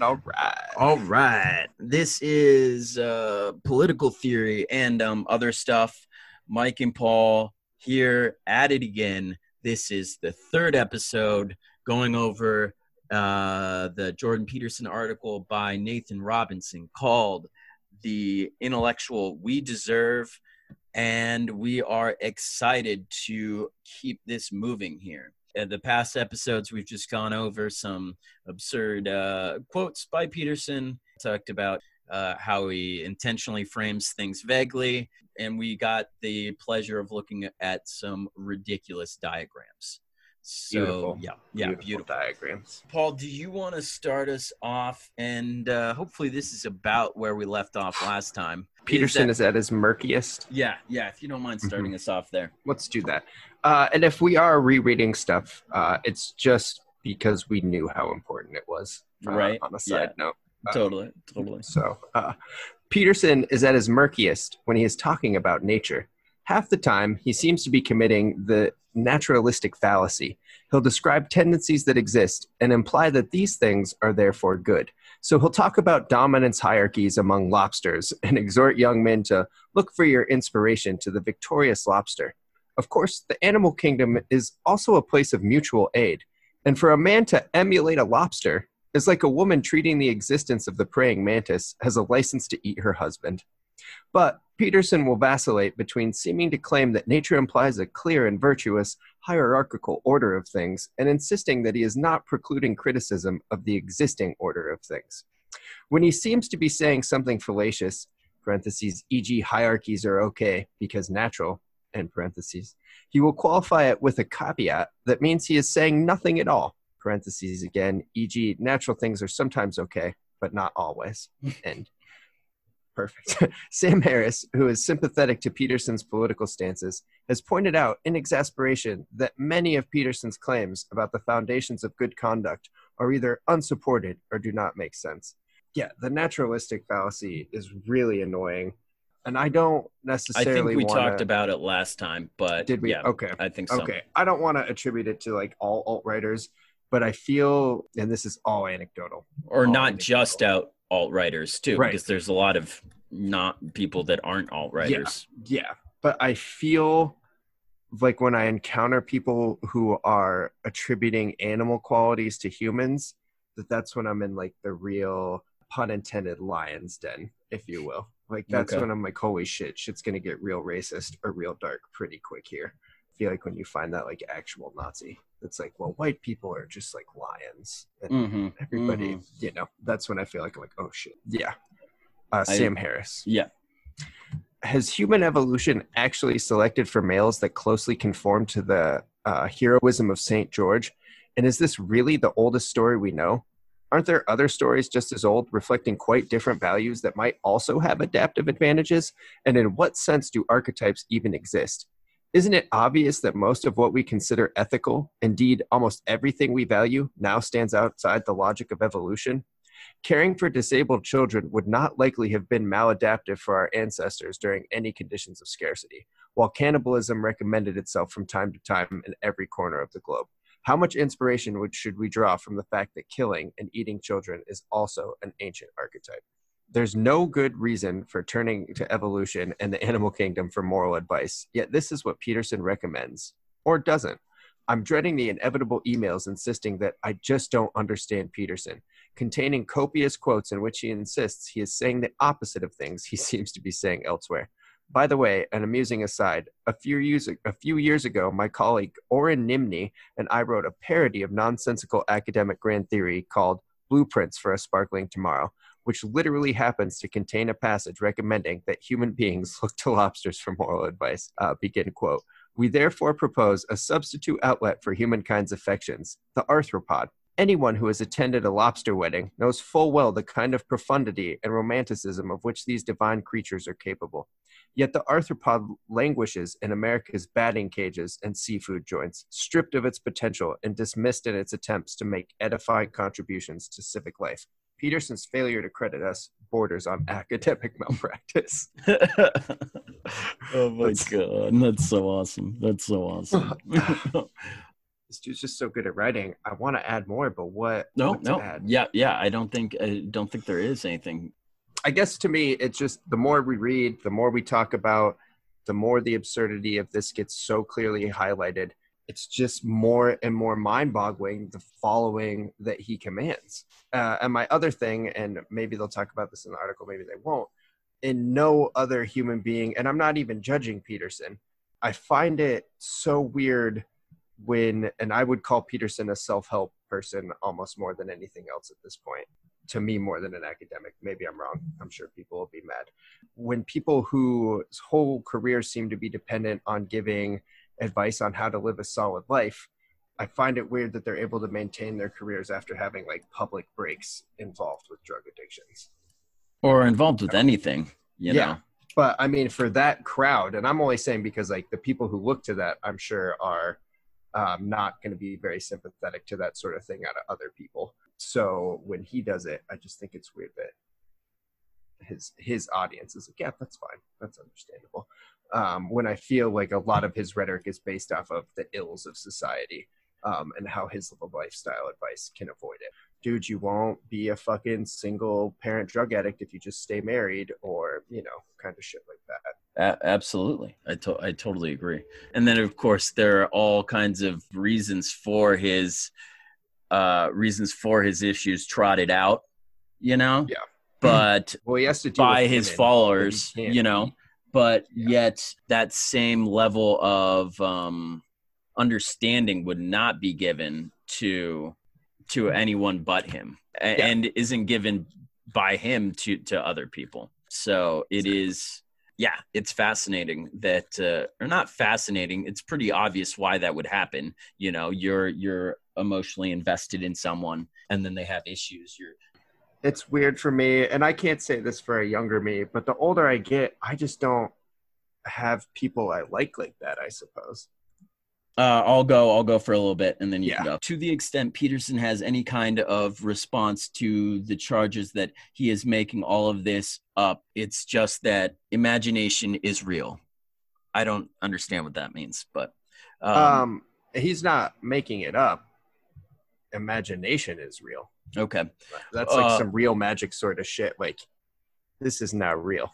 right, all right. all right. This is uh, political theory and um, other stuff. Mike and Paul here at it again. This is the third episode going over uh, the Jordan Peterson article by Nathan Robinson called The Intellectual We Deserve. And we are excited to keep this moving here. In the past episodes, we've just gone over some absurd uh, quotes by Peterson, talked about uh, how he intentionally frames things vaguely, and we got the pleasure of looking at some ridiculous diagrams. So, Beautiful. yeah, yeah, beautiful, beautiful. diagrams. Paul, do you want to start us off? And uh, hopefully, this is about where we left off last time. Peterson that- is at his murkiest. yeah, yeah. If you don't mind starting us off there. Let's do that. Uh, and if we are rereading stuff, uh, it's just because we knew how important it was. uh, Right, On a side note. Uh, Totally, totally. So, uh, Peterson is at his murkiest when he is talking about nature. Half the time, he seems to be committing the naturalistic fallacy. He'll describe tendencies that exist and imply that these things are therefore good. So he'll talk about dominance hierarchies among lobsters and exhort young men to look for your inspiration to the victorious lobster. Of course, the animal kingdom is also a place of mutual aid. And for a man to emulate a lobster is like a woman treating the existence of the praying mantis as a license to eat her husband. But Peterson will vacillate between seeming to claim that nature implies a clear and virtuous hierarchical order of things and insisting that he is not precluding criticism of the existing order of things. When he seems to be saying something fallacious, parentheses, e.g., hierarchies are okay because natural, end parentheses, he will qualify it with a caveat that means he is saying nothing at all, parentheses again, e.g., natural things are sometimes okay, but not always, end. Perfect. Sam Harris, who is sympathetic to Peterson's political stances, has pointed out in exasperation that many of Peterson's claims about the foundations of good conduct are either unsupported or do not make sense. Yeah, the naturalistic fallacy is really annoying. And I don't necessarily. I think we wanna, talked about it last time, but Did we? Yeah, Okay. I think so. Okay. I don't want to attribute it to like all alt righters, but I feel, and this is all anecdotal. Or all not anecdotal. just out alt righters too, Right. because there's a lot of not people that aren't alt righters. Yeah. But I feel like when I encounter people who are attributing animal qualities to humans, that that's when I'm in like the real pun intended lion's den, if you will. Like that's Okay. when I'm like, holy shit, shit's gonna get real racist or real dark pretty quick here. I feel like when you find that like actual Nazi, it's like, well, white people are just like lions. And Mm-hmm. everybody, you know, that's when I feel like I'm like, oh shit. Yeah. Uh, I- Sam Harris Yeah. has human evolution actually selected for males that closely conform to the uh, heroism of St. George? And is this really the oldest story we know? Aren't there other stories just as old reflecting quite different values that might also have adaptive advantages? And in what sense do archetypes even exist? Isn't it obvious that most of what we consider ethical, indeed almost everything we value, now stands outside the logic of evolution? Caring for disabled children would not likely have been maladaptive for our ancestors during any conditions of scarcity, while cannibalism recommended itself from time to time in every corner of the globe. How much inspiration would, should we draw from the fact that killing and eating children is also an ancient archetype? There's no good reason for turning to evolution and the animal kingdom for moral advice, yet this is what Peterson recommends, or doesn't. I'm dreading the inevitable emails insisting that I just don't understand Peterson containing copious quotes in which he insists he is saying the opposite of things he seems to be saying elsewhere. By the way, an amusing aside, a few years, a few years ago, my colleague Oren Nimni and I wrote a parody of nonsensical academic grand theory called Blueprints for a Sparkling Tomorrow, which literally happens to contain a passage recommending that human beings look to lobsters for moral advice. Uh, begin quote. We therefore propose a substitute outlet for humankind's affections, the arthropod. Anyone who has attended a lobster wedding knows full well the kind of profundity and romanticism of which these divine creatures are capable. Yet the arthropod languishes in America's batting cages and seafood joints, stripped of its potential and dismissed in its attempts to make edifying contributions to civic life. Peterson's failure to credit us borders on academic malpractice. oh my That's- god, that's so awesome. That's so awesome. this dude's just so good at writing. I want to add more, but what? No, no, add? yeah, yeah. I don't think I don't think there is anything. I guess to me, it's just the more we read, the more we talk about, the more the absurdity of this gets so clearly highlighted. It's just more and more mind boggling the following that he commands. Uh, and my other thing, and maybe they'll talk about this in the article, maybe they won't. In no other human being, and I'm not even judging Peterson, I find it so weird when, and I would call Peterson a self help person almost more than anything else at this point. To me, more than an academic. Maybe I'm wrong. I'm sure people will be mad. When people whose whole careers seem to be dependent on giving advice on how to live a solid life, I find it weird that they're able to maintain their careers after having like public breaks involved with drug addictions. Or involved with anything, you Yeah. know. But I mean, for that crowd, and I'm only saying because like the people who look to that, I'm sure are um, not going to be very sympathetic to that sort of thing out of other people. So when he does it, I just think it's weird that his his audience is like, yeah, that's fine, that's understandable. Um, when I feel like a lot of his rhetoric is based off of the ills of society um, and how his lifestyle advice can avoid it. Dude, you won't be a fucking single parent drug addict if you just stay married or, you know, kind of shit like that. A- absolutely, I to- I totally agree. And then of course there are all kinds of reasons for his uh, reasons for his issues trotted out, you know. Yeah. But Well, he has to by his followers, you know. But Yeah. yet that same level of um, understanding would not be given to to anyone but him, a- Yeah. and isn't given by him to to other people. So it is, yeah, it's fascinating that, uh, or not fascinating. It's pretty obvious why that would happen. You know, you're you're emotionally invested in someone, and then they have issues. You're it's weird for me and i can't say this for a younger me but the older i get i just don't have people i like like that i suppose Uh, I'll go. I'll go for a little bit, and then you can Yeah. go. To the extent Peterson has any kind of response to the charges that he is making all of this up, it's just that imagination is real. I don't understand what that means, but um, um, he's not making it up imagination is real. Okay, that's like Uh, some real magic sort of shit like this is not real.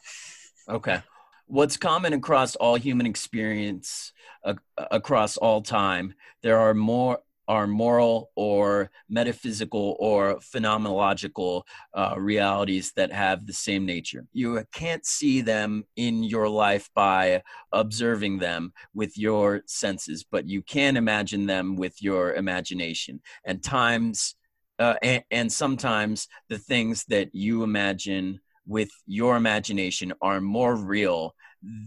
Okay. What's common across all human experience, uh, across all time, there are more are moral or metaphysical or phenomenological uh, realities that have the same nature. You can't see them in your life by observing them with your senses, but you can imagine them with your imagination. And times, uh, and, and sometimes the things that you imagine with your imagination are more real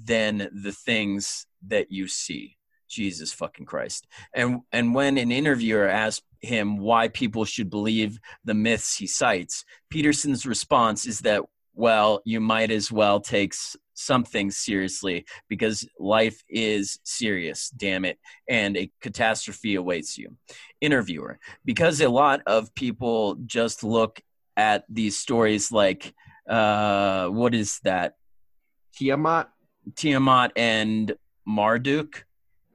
than the things that you see. Jesus fucking Christ. And and when an interviewer asked him why people should believe the myths he cites, Peterson's response is that well, you might as well take something seriously because life is serious, damn it, and a catastrophe awaits you. Interviewer, because a lot of people just look at these stories like uh what is that? tiamat Tiamat and Marduk?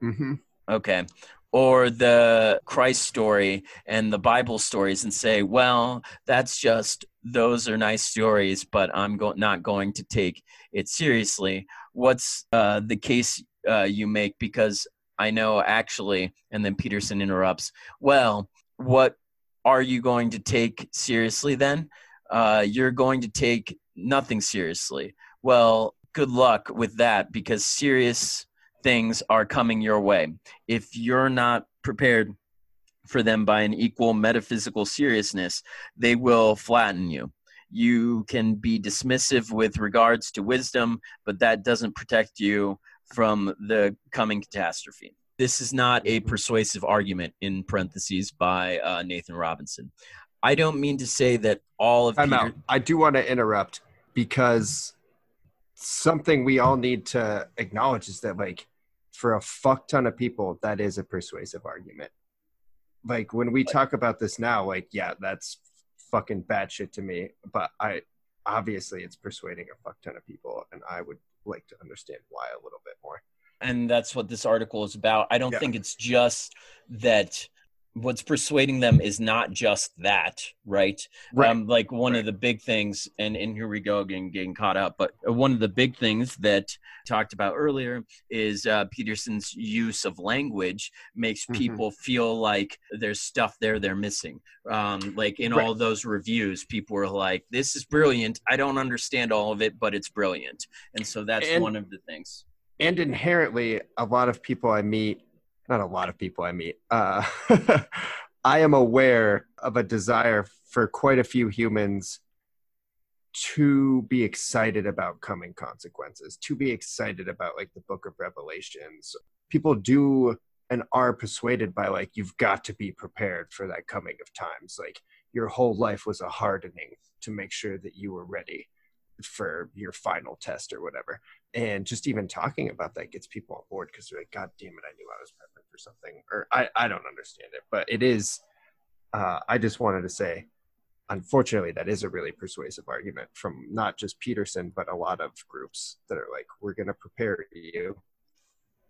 Mm-hmm. Okay. Or the Christ story and the Bible stories and say, well, that's just, those are nice stories, but I'm go- not going to take it seriously. What's uh, the case uh, you make? Because I know actually, and then Peterson interrupts, well, what are you going to take seriously then? Uh, you're going to take nothing seriously. Well, good luck with that because serious things are coming your way. If you're not prepared for them by an equal metaphysical seriousness, they will flatten you. You can be dismissive with regards to wisdom, but that doesn't protect you from the coming catastrophe. This is not a persuasive argument, in parentheses, by uh, Nathan Robinson. I don't mean to say that all of i'm Peter- out i do want to interrupt because something we all need to acknowledge is that like for a fuck ton of people that is a persuasive argument like when we talk about this now like yeah that's fucking bad shit to me but i obviously it's persuading a fuck ton of people and i would like to understand why a little bit more and that's what this article is about. I don't Yeah. think it's just that what's persuading them is not just that, right? Right. Um, like one Right. of the big things, and, and here we go again, getting caught up. But one of the big things that talked about earlier is uh, Peterson's use of language makes Mhm. people feel like there's stuff there they're missing. Um, like in Right. all those reviews, people were like, "This is brilliant. I don't understand all of it, but it's brilliant." And so that's And- one of the things. and inherently a lot of people i meet not a lot of people i meet. Uh, i am aware of a desire for quite a few humans to be excited about coming consequences to be excited about like the book of revelations. People do and are persuaded by like you've got to be prepared for that coming of times. Like your whole life was a hardening to make sure that you were ready for your final test or whatever. And just even talking about that gets people on board because they're like god damn it i knew i was prepping for something or i, I don't understand it but it is uh, i just wanted to say unfortunately that is a really persuasive argument from not just peterson but a lot of groups that are like we're going to prepare you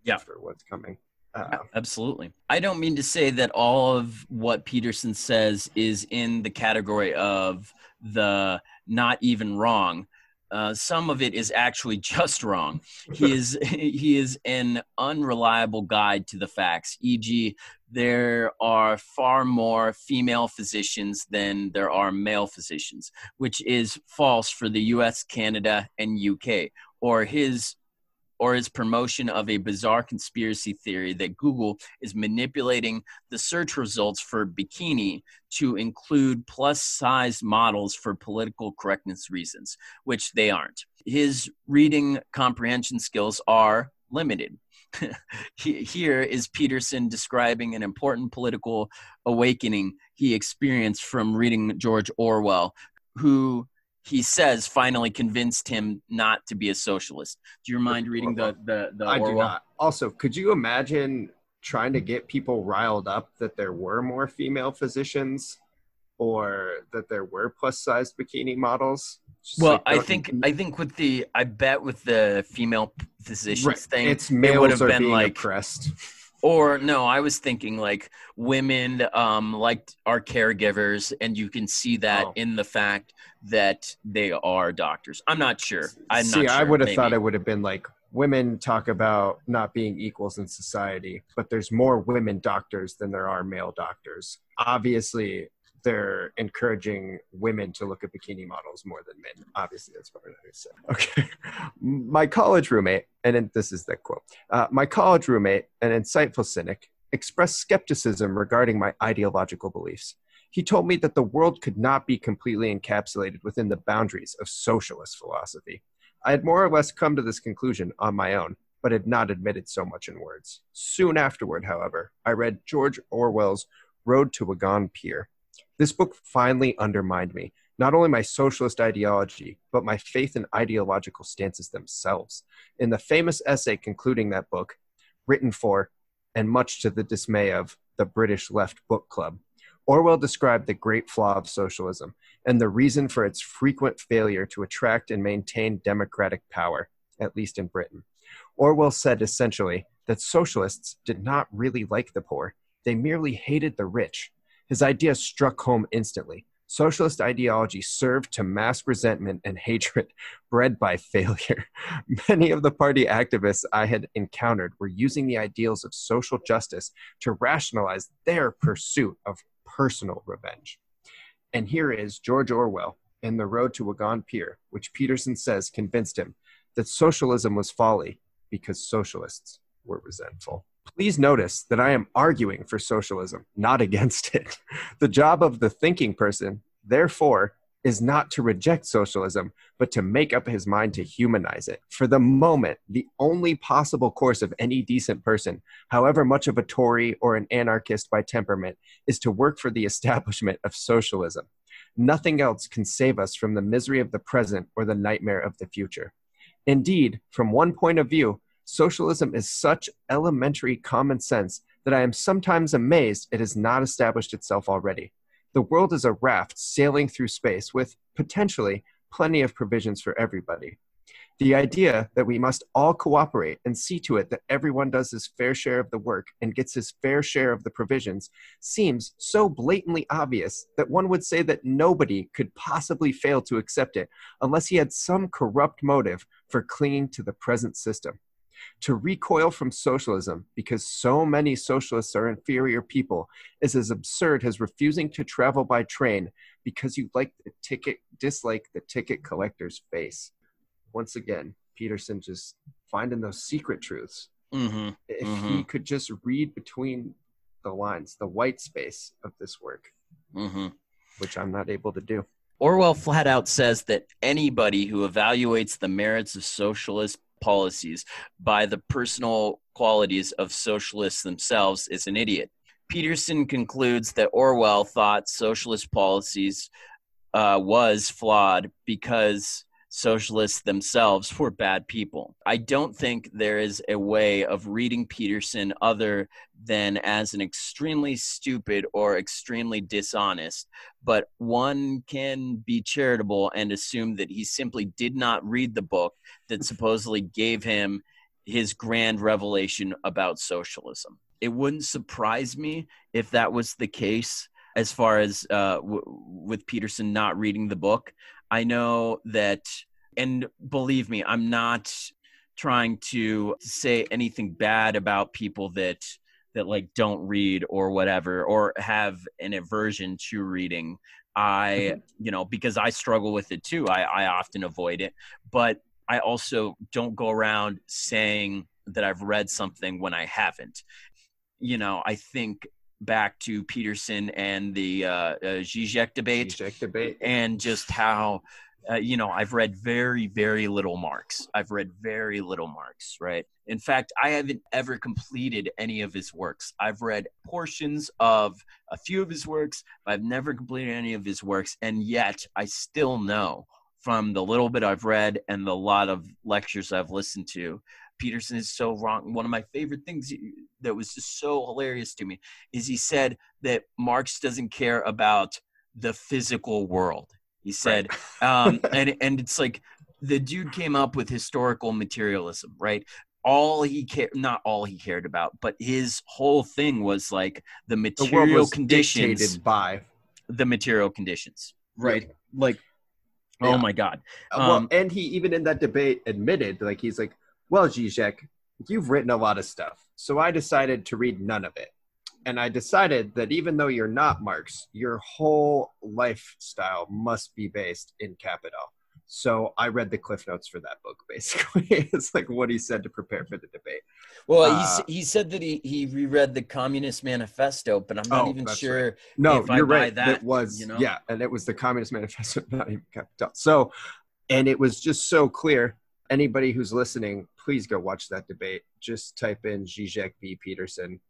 Yeah. for what's coming uh, Absolutely. I don't mean to say that all of what Peterson says is in the category of the not even wrong. Uh, some of it is actually just wrong. He is he is an unreliable guide to the facts. E.g., there are far more female physicians than there are male physicians, which is false for the U.S., Canada, and UK. Or his or his promotion of a bizarre conspiracy theory that Google is manipulating the search results for bikini to include plus sized models for political correctness reasons, which they aren't. His reading comprehension skills are limited. Here is Peterson describing an important political awakening he experienced from reading George Orwell, who he says finally convinced him not to be a socialist. Do you mind reading the the, the I do Orwell? not. Also, could you imagine trying to get people riled up that there were more female physicians or that there were plus sized bikini models? Just Well, like, I think I think with the I bet with the female physicians Right. thing, it's it would males have been being like oppressed. Or no, I was thinking like women um like are caregivers, and you can see that Oh. in the fact that they are doctors. I'm not sure. I'm See, not sure. I would have thought it would have been like women talk about not being equals in society, but there's more women doctors than there are male doctors. Obviously, they're encouraging women to look at bikini models more than men. Obviously, that's what I said. Okay. My college roommate, and this is the quote uh, My college roommate, an insightful cynic, expressed skepticism regarding my ideological beliefs. He told me that the world could not be completely encapsulated within the boundaries of socialist philosophy. I had more or less come to this conclusion on my own, but had not admitted so much in words. Soon afterward, however, I read George Orwell's Road to Wigan Pier. This book finally undermined me, not only my socialist ideology, but my faith in ideological stances themselves. In the famous essay concluding that book, written for, and much to the dismay of, the British Left Book Club, Orwell described the great flaw of socialism and the reason for its frequent failure to attract and maintain democratic power, at least in Britain. Orwell said essentially that socialists did not really like the poor, they merely hated the rich. His idea struck home instantly. Socialist ideology served to mask resentment and hatred bred by failure. Many of the party activists I had encountered were using the ideals of social justice to rationalize their pursuit of personal revenge. And here is George Orwell in The Road to Wigan Pier, which Peterson says convinced him that socialism was folly because socialists were resentful. Please notice that I am arguing for socialism, not against it. The job of the thinking person, therefore, is not to reject socialism, but to make up his mind to humanize it. For the moment, the only possible course of any decent person, however much of a Tory or an anarchist by temperament, is to work for the establishment of socialism. Nothing else can save us from the misery of the present or the nightmare of the future. Indeed, from one point of view, socialism is such elementary common sense that I am sometimes amazed it has not established itself already. The world is a raft sailing through space with potentially plenty of provisions for everybody. The idea that we must all cooperate and see to it that everyone does his fair share of the work and gets his fair share of the provisions seems so blatantly obvious that one would say that nobody could possibly fail to accept it unless he had some corrupt motive for clinging to the present system. To recoil from socialism because so many socialists are inferior people is as absurd as refusing to travel by train because you like the ticket dislike the ticket collector's face once again, Peterson just finding those secret truths. Mm-hmm. If Mhm. he could just read between the lines, the white space of this work, Mm-hmm. which I'm not able to do. Orwell flat out says that anybody who evaluates the merits of socialist policies by the personal qualities of socialists themselves is an idiot. Peterson concludes that Orwell thought socialist policies uh, was flawed because socialists themselves were bad people. I don't think there is a way of reading Peterson other than as an extremely stupid or extremely dishonest but one can be charitable and assume that he simply did not read the book that supposedly gave him his grand revelation about socialism. It wouldn't surprise me if that was the case as far as uh, w- with Peterson not reading the book. I know that, and believe me, I'm not trying to say anything bad about people that that like don't read or whatever or have an aversion to reading. I mm-hmm. you know because i struggle with it too i i often avoid it but i also don't go around saying that i've read something when i haven't. You know i think back to peterson and the uh, uh zizek debate Zizek debate. and just how uh, you know i've read very very little marx. I've read very little marx right? In fact i haven't ever completed any of his works. I've read portions of a few of his works but i've never completed any of his works. And yet i still know from the little bit i've read and the lot of lectures i've listened to peterson is so wrong one of my favorite things that was just so hilarious to me is he said that marx doesn't care about the physical world he said um, and and it's like the dude came up with historical materialism, right? All he cared, not all he cared about, but his whole thing was like the The material was conditions, dictated by. the material conditions, right? Like, Yeah. oh my god, Uh, well, Um, and he even in that debate admitted, like he's like, "Well, Zizek, you've written a lot of stuff, so I decided to read none of it." And I decided that even though you're not Marx, your whole lifestyle must be based in capital. So I read the cliff notes for that book. Basically, it's like what he said to prepare for the debate. Well, Uh, he he said that he he reread the Communist Manifesto, but I'm not Oh, even sure. No, if you're buy right. that, it was you know? yeah, and it was the Communist Manifesto, not even capital. So, and it was just so clear. Anybody who's listening, please go watch that debate. Just type in Zizek v. Peterson.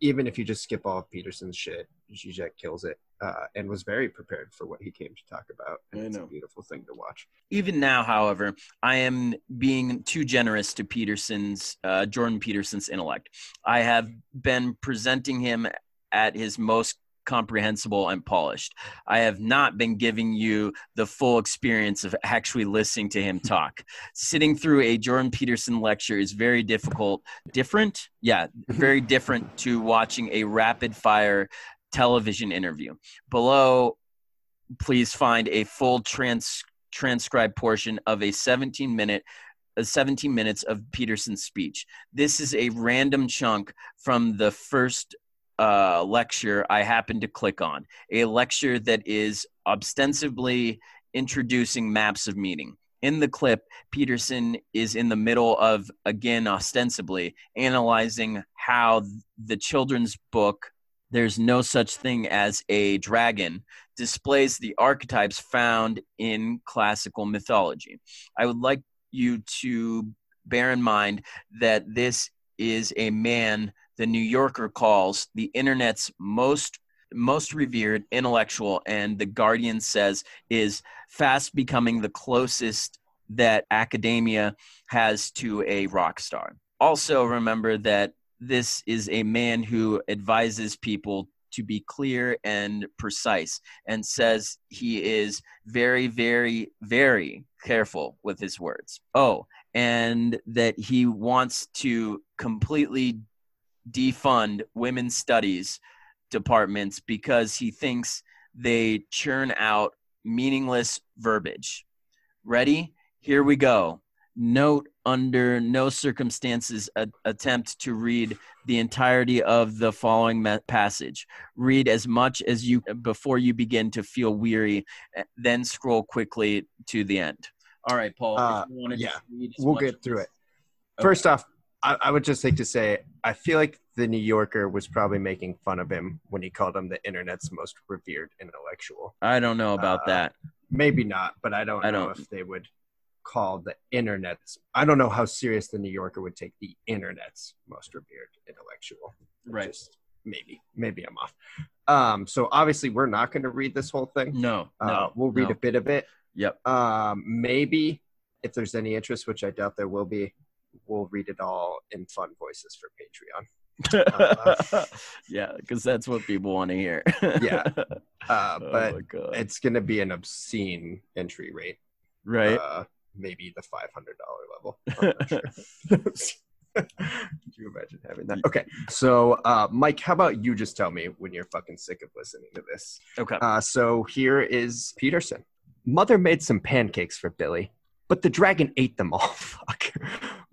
Even if you just skip all of Peterson's shit, Zizek kills it uh, and was very prepared for what he came to talk about. And I it's know. a beautiful thing to watch. Even now, however, I am being too generous to Peterson's uh, Jordan Peterson's intellect. I have been presenting him at his most comprehensible and polished. I have not been giving you the full experience of actually listening to him talk. Sitting through a Jordan Peterson lecture is very difficult, different, yeah, very different to watching a rapid fire television interview. Below, please find a full trans transcribed portion of a 17 minute uh, 17 minutes of Peterson's speech. This is a random chunk from the first uh, lecture I happened to click on, a lecture that is ostensibly introducing maps of meaning. In the clip, Peterson is in the middle of, again, ostensibly analyzing how the children's book, There's No Such Thing as a Dragon, displays the archetypes found in classical mythology. I would like you to bear in mind that this is a man the New Yorker calls the internet's most most revered intellectual and the Guardian says is fast becoming the closest that academia has to a rock star. Also remember that this is a man who advises people to be clear and precise and says he is very very very careful with his words. Oh, and that he wants to completely defund women's studies departments because he thinks they churn out meaningless verbiage. Ready? Here we go. Note under no circumstances a- attempt to read the entirety of the following me- passage. Read as much as you before you begin to feel weary, eh, then scroll quickly to the end. All right, Paul. Uh, if you wanna yeah, just read as we'll get through it. First off, I, I would just like to say I feel like the New Yorker was probably making fun of him when he called him the internet's most revered intellectual. I don't know about Uh, that. Maybe not, but I don't I know don't- if they would call the internet's. I don't know how serious the New Yorker would take the internet's most revered intellectual. Right. Just maybe, maybe I'm off. Um, so obviously we're not going to read this whole thing. No, Uh, no. we'll read no. a bit of it. Yep. Um, maybe if there's any interest, which I doubt there will be, we'll read it all in fun voices for Patreon. yeah, because that's what people want to hear. Yeah. Uh, oh but God. it's going to be an obscene entry rate. right. Uh, maybe the five hundred dollar level. Sure. Could you imagine having that? Okay, so uh, Mike, how about you just tell me when you're fucking sick of listening to this? okay. Uh, so here is Peterson. Mother made some pancakes for Billy, but the dragon ate them all. Fuck.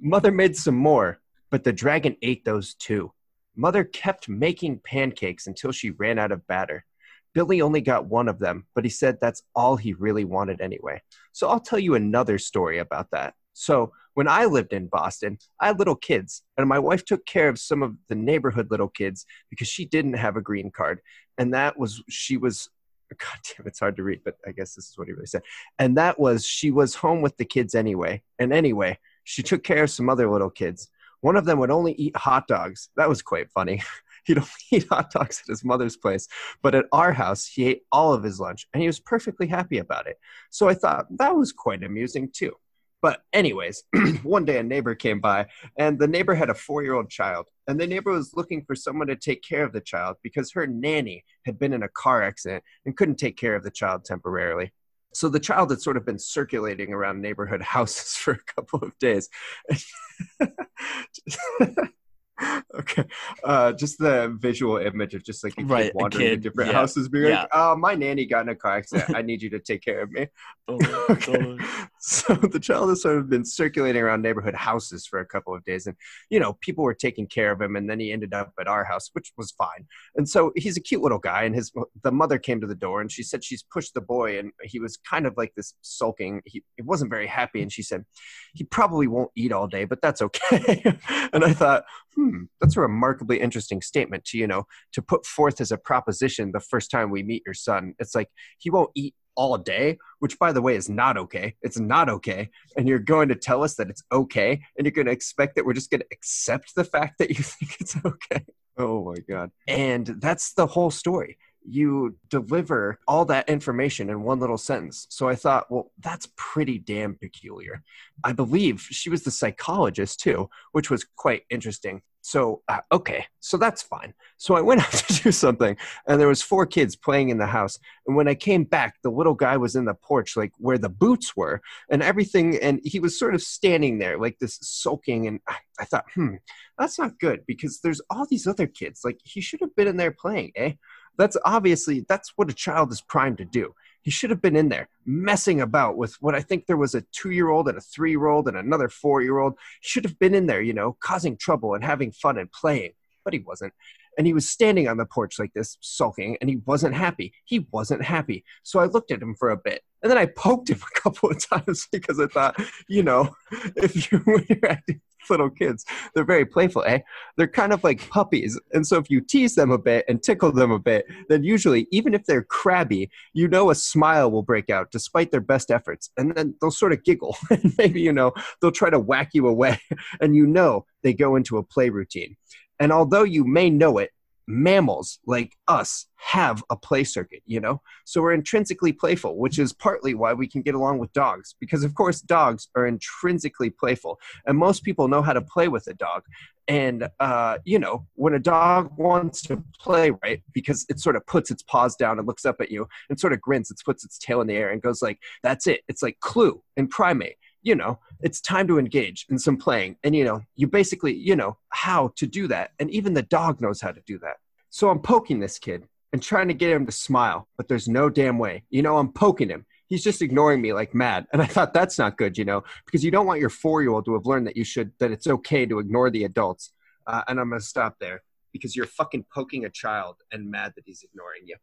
Mother made some more, but the dragon ate those too. Mother kept making pancakes until she ran out of batter. Billy only got one of them, but he said that's all he really wanted anyway. So I'll tell you another story about that. So when I lived in Boston, I had little kids, and my wife took care of some of the neighborhood little kids because she didn't have a green card. And that was, she was God damn, it's hard to read, but I guess this is what he really said. And that was she was home with the kids anyway. And anyway, she took care of some other little kids. One of them would only eat hot dogs. That was quite funny. He'd only eat hot dogs at his mother's place. But at our house, he ate all of his lunch and he was perfectly happy about it. So I thought that was quite amusing too. But, anyways, one day a neighbor came by and the neighbor had a four year old child. And the neighbor was looking for someone to take care of the child because her nanny had been in a car accident and couldn't take care of the child temporarily. So the child had sort of been circulating around neighborhood houses for a couple of days. uh, just the visual image of just like a Right, a wandering to kid, different yeah, houses, being yeah. like, "Oh, my nanny got in a car accident. I need you to take care of me." Okay. So the child has sort of been circulating around neighborhood houses for a couple of days, and you know, people were taking care of him, and then he ended up at our house, which was fine. And so he's a cute little guy, and his the mother came to the door, and she said she's pushed the boy, and he was kind of like this sulking. He, he wasn't very happy, and she said he probably won't eat all day, but that's okay. and I thought, hmm, that's a remarkably interesting statement to you know to put forth as a proposition the first time we meet your son. It's like he won't eat all day, which by the way is not okay. It's not okay. And you're going to tell us that it's okay, and you're going to expect that we're just going to accept the fact that you think it's okay. Oh my God. And that's the whole story. You deliver all that information in one little sentence. So I thought, well, that's pretty damn peculiar. I believe she was the psychologist too, which was quite interesting. So, uh, okay, so that's fine. So I went out to do something, and there was four kids playing in the house. And when I came back, the little guy was in the porch, like where the boots were, and everything. And he was sort of standing there, like this, soaking. And I, I thought, hmm, that's not good because there's all these other kids. Like he should have been in there playing, eh? That's obviously that's what a child is primed to do. He should have been in there messing about with what I think there was a two year old and a three year old and another four year old. He should have been in there, you know, causing trouble and having fun and playing, but he wasn't. And he was standing on the porch like this, sulking, and he wasn't happy. He wasn't happy. So I looked at him for a bit, and then I poked him a couple of times because I thought, you know, if you you're acting little kids, they're very playful, eh? They're kind of like puppies, and so if you tease them a bit and tickle them a bit, then usually, even if they're crabby, you know a smile will break out despite their best efforts, and then they'll sort of giggle, and maybe you know they'll try to whack you away, and you know they go into a play routine. And although you may know it, mammals like us have a play circuit, you know? So we're intrinsically playful, which is partly why we can get along with dogs, because of course dogs are intrinsically playful. And most people know how to play with a dog. And, uh, you know, when a dog wants to play, right, because it sort of puts its paws down and looks up at you and sort of grins, it puts its tail in the air and goes like, that's it. It's like clue and primate you know, it's time to engage in some playing. And, you know, you basically, you know, how to do that. And even the dog knows how to do that. So I'm poking this kid and trying to get him to smile, but there's no damn way. You know, I'm poking him. He's just ignoring me like mad. And I thought that's not good, you know, because you don't want your four year old to have learned that you should, that it's okay to ignore the adults. Uh, and I'm going to stop there because you're fucking poking a child and mad that he's ignoring you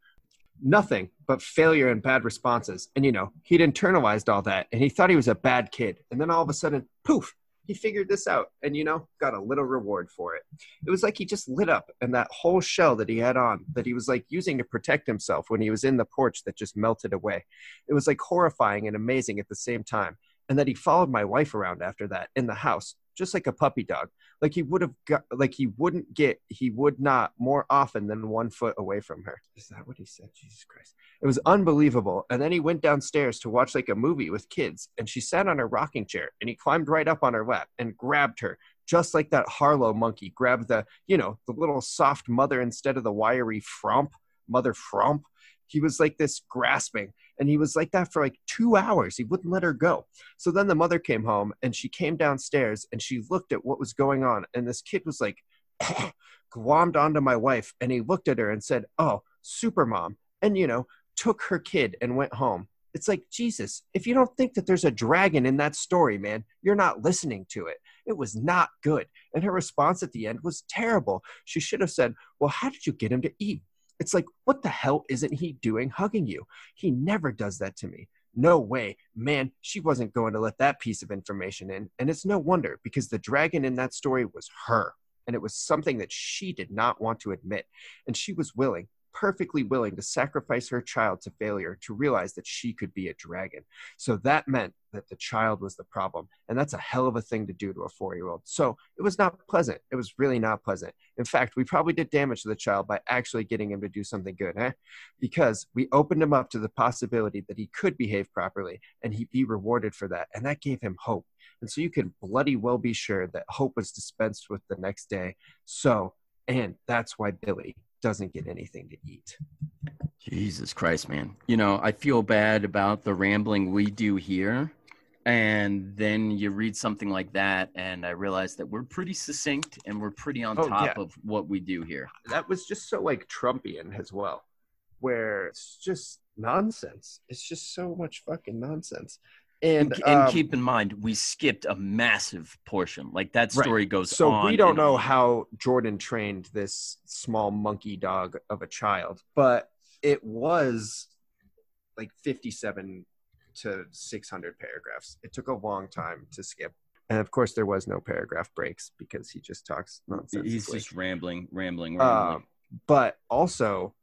nothing but failure and bad responses. And, you know, he'd internalized all that and he thought he was a bad kid. And then all of a sudden, poof, he figured this out and, you know, got a little reward for it. It was like he just lit up and that whole shell that he had on that he was like using to protect himself when he was in the porch that just melted away. It was like horrifying and amazing at the same time. And that he followed my wife around after that in the house, just like a puppy dog. Like he would have got like he wouldn't get he would not more often than one foot away from her. Is that what he said? Jesus christ. It was unbelievable. And then he went downstairs to watch like a movie with kids and she sat on her rocking chair and he climbed right up on her lap and grabbed her just like that harlow monkey grabbed the you know the little soft mother instead of the wiry frump mother frump he was like this grasping and he was like that for like two hours. He wouldn't let her go. So then the mother came home and she came downstairs and she looked at what was going on. And this kid was like, glommed onto my wife. And he looked at her and said, Oh, super mom. And, you know, took her kid and went home. It's like, Jesus, if you don't think that there's a dragon in that story, man, you're not listening to it. It was not good. And her response at the end was terrible. She should have said, Well, how did you get him to eat? It's like, what the hell isn't he doing hugging you? He never does that to me. No way. Man, she wasn't going to let that piece of information in. And it's no wonder because the dragon in that story was her. And it was something that she did not want to admit. And she was willing, perfectly willing to sacrifice her child to failure to realize that she could be a dragon. So that meant that the child was the problem. And that's a hell of a thing to do to a four year old. So it was not pleasant. It was really not pleasant. In fact, we probably did damage to the child by actually getting him to do something good, eh? Because we opened him up to the possibility that he could behave properly and he'd be rewarded for that. And that gave him hope. And so you can bloody well be sure that hope was dispensed with the next day. So, and that's why Billy doesn't get anything to eat. Jesus Christ, man. You know, I feel bad about the rambling we do here. And then you read something like that, and I realize that we're pretty succinct and we're pretty on oh, top yeah. of what we do here. That was just so like Trumpian as well, where it's just nonsense. It's just so much fucking nonsense. And, and, and um, keep in mind, we skipped a massive portion. Like that story right. goes so on. we don't know on. how Jordan trained this small monkey dog of a child, but it was like 57 to 600 paragraphs. It took a long time to skip. And of course, there was no paragraph breaks because he just talks nonsense. He's just rambling, rambling, rambling. Uh, but also,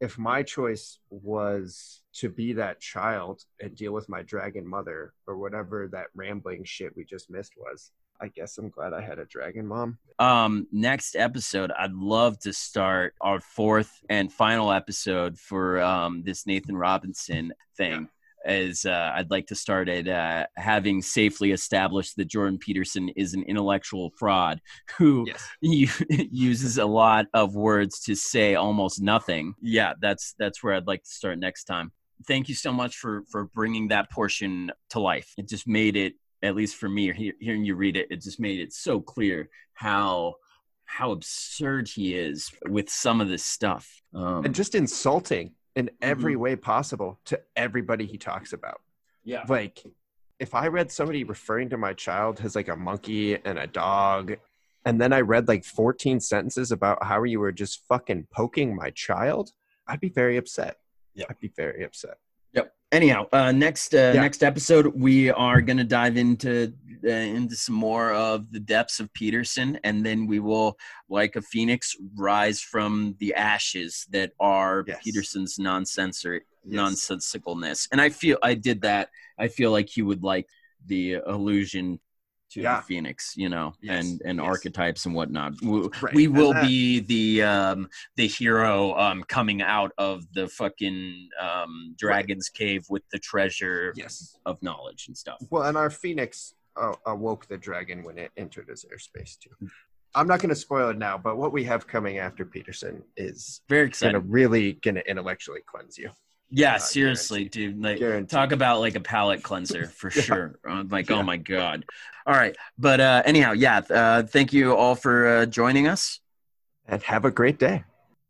if my choice was to be that child and deal with my dragon mother or whatever that rambling shit we just missed was i guess i'm glad i had a dragon mom. Um next episode i'd love to start our fourth and final episode for um this nathan robinson thing as uh, I'd like to start at uh, having safely established that Jordan Peterson is an intellectual fraud who yes. uses a lot of words to say almost nothing. Yeah, that's that's where I'd like to start next time. Thank you so much for for bringing that portion to life. It just made it, at least for me, hearing you read it, it just made it so clear how how absurd he is with some of this stuff um, and just insulting in every mm-hmm. way possible to everybody he talks about. Yeah. Like if I read somebody referring to my child as like a monkey and a dog, and then I read like 14 sentences about how you were just fucking poking my child, I'd be very upset. Yeah. I'd be very upset Yep. anyhow uh, next uh, yeah. next episode we are going to dive into uh, into some more of the depths of peterson and then we will like a phoenix rise from the ashes that are yes. peterson's nonsensor yes. nonsensicalness and i feel i did that i feel like you would like the allusion to Yeah. the Phoenix, you know, Yes, and and yes. archetypes and whatnot. We, Right, we will that- be the um the hero um coming out of the fucking um dragon's cave with the treasure Yes. of knowledge and stuff. Well, and our Phoenix awoke the dragon when it entered his airspace too. I'm not going to spoil it now, but what we have coming after Peterson is Very excited. to really going to intellectually cleanse you. Yeah, Uh, seriously, dude. Like talk about like a palate cleanser for Yeah. sure. I'm like, Yeah. oh my god. All right, but uh anyhow, yeah. Uh, thank you all for uh, joining us. And have a great day.